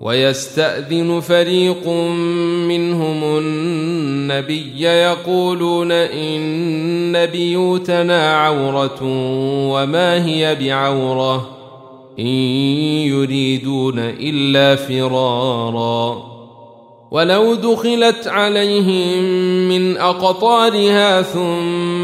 ويستأذن فريق منهم النبي يقولون إن بيوتنا عورة وما هي بعورة إن يريدون إلا فرارا. ولو دخلت عليهم من أقطارها ثم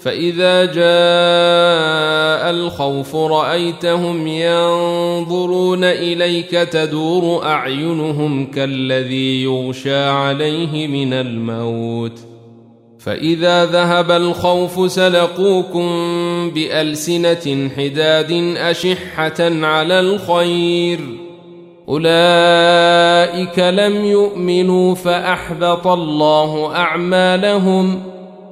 فإذا جاء الخوف رأيتهم ينظرون إليك تدور أعينهم كالذي يغشى عليه من الموت فإذا ذهب الخوف سلقوكم بألسنة حداد أشحة على الخير أولئك لم يؤمنوا فأحبط الله أعمالهم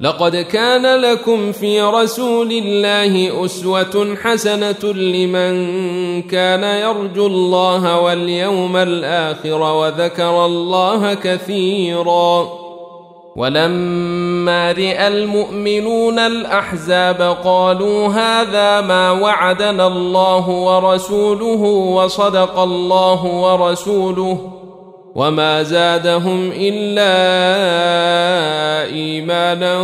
لقد كان لكم في رسول الله أسوة حسنة لمن كان يرجو الله واليوم الآخر وذكر الله كثيرا. ولما راى المؤمنون الأحزاب قالوا هذا ما وعدنا الله ورسوله وصدق الله ورسوله وما زادهم الا ايمانا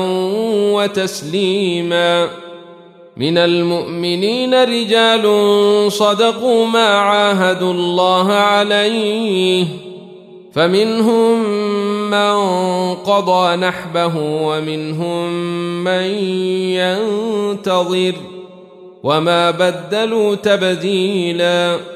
وتسليما من المؤمنين رجال صدقوا ما عاهدوا الله عليه فمنهم من قضى نحبه ومنهم من ينتظر وما بدلوا تبديلاً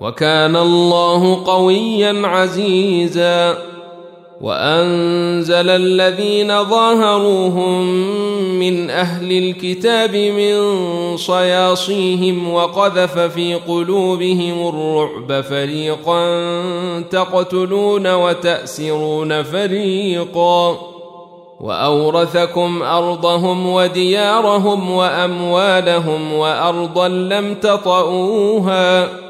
وكان الله قويا عزيزا. وأنزل الذين ظاهروهم من أهل الكتاب من صياصيهم وقذف في قلوبهم الرعب فريقا تقتلون وتأسرون فريقا. وأورثكم أرضهم وديارهم وأموالهم وأرضا لم تطئوها.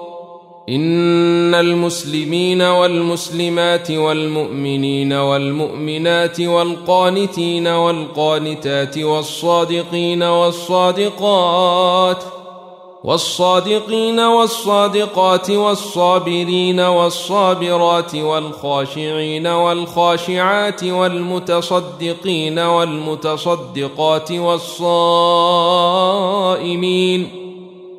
إن المسلمين والمسلمات والمؤمنين والمؤمنات والقانتين والقانتات والصادقين والصادقات والصادقين والصادقات والصابرين والصابرات والخاشعين والخاشعات والمتصدقين والمتصدقات والصائمين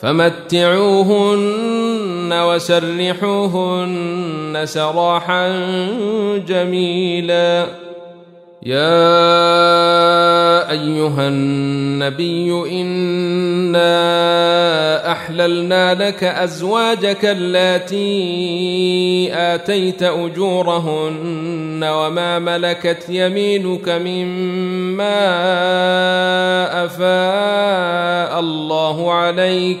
فمتعوهن وسرحوهن سراحا جميلا. يا أيها النبي إنا أحللنا لك أزواجك اللاتي آتيت أجورهن وما ملكت يمينك مما أفاء الله عليك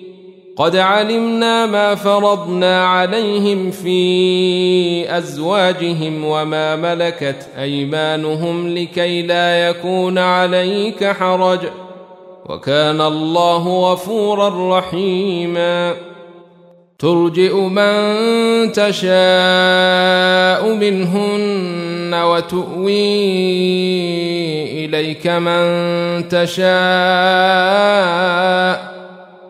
قد علمنا ما فرضنا عليهم في أزواجهم وما ملكت أيمانهم لكي لا يكون عليك حرج. وكان الله غفورا رحيما. ترجئ من تشاء منهن وتؤوي إليك من تشاء.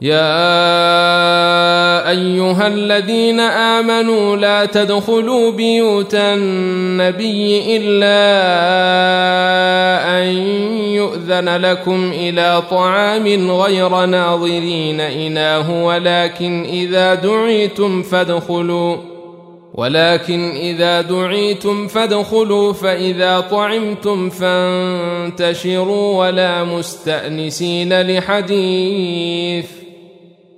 يا أيها الذين آمنوا لا تدخلوا بيوت النبي إلا أن يؤذن لكم إلى طعام غير ناظرين إناه ولكن إذا دعيتم فادخلوا. ولكن إذا دعيتم فادخلوا فإذا طعمتم فانتشروا ولا مستأنسين لحديث.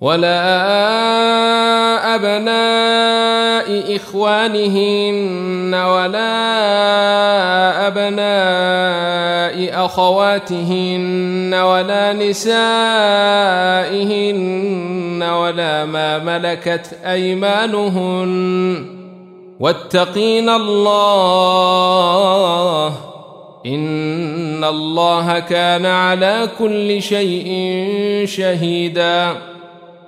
ولا أبناء إخوانهن ولا أبناء أخواتهن ولا نسائهن ولا ما ملكت أيمانهن واتقين الله إن الله كان على كل شيء شهيداً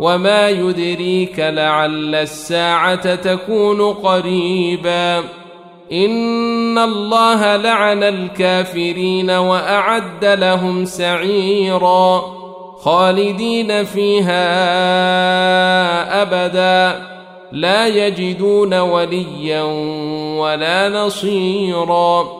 وما يدريك لعل الساعة تكون قريبا ان الله لعن الكافرين واعد لهم سعيرا خالدين فيها ابدا لا يجدون وليا ولا نصيرا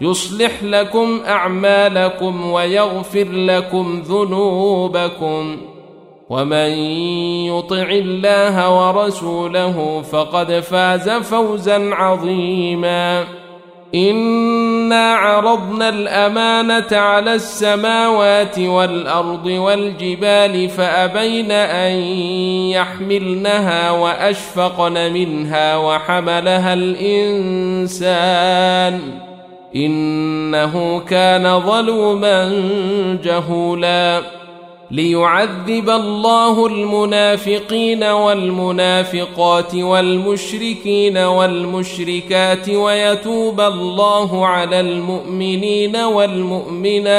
يصلح لكم أعمالكم ويغفر لكم ذنوبكم ومن يطع الله ورسوله فقد فاز فوزا عظيما إنا عرضنا الأمانة على السماوات والأرض والجبال فأبين أن يحملنها وأشفقن منها وحملها الإنسان إنه كان ظلوما جهولا ليعذب الله المنافقين والمنافقات والمشركين والمشركات ويتوب الله على المؤمنين والمؤمنات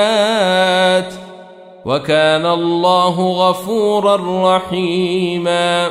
وكان الله غفورا رحيما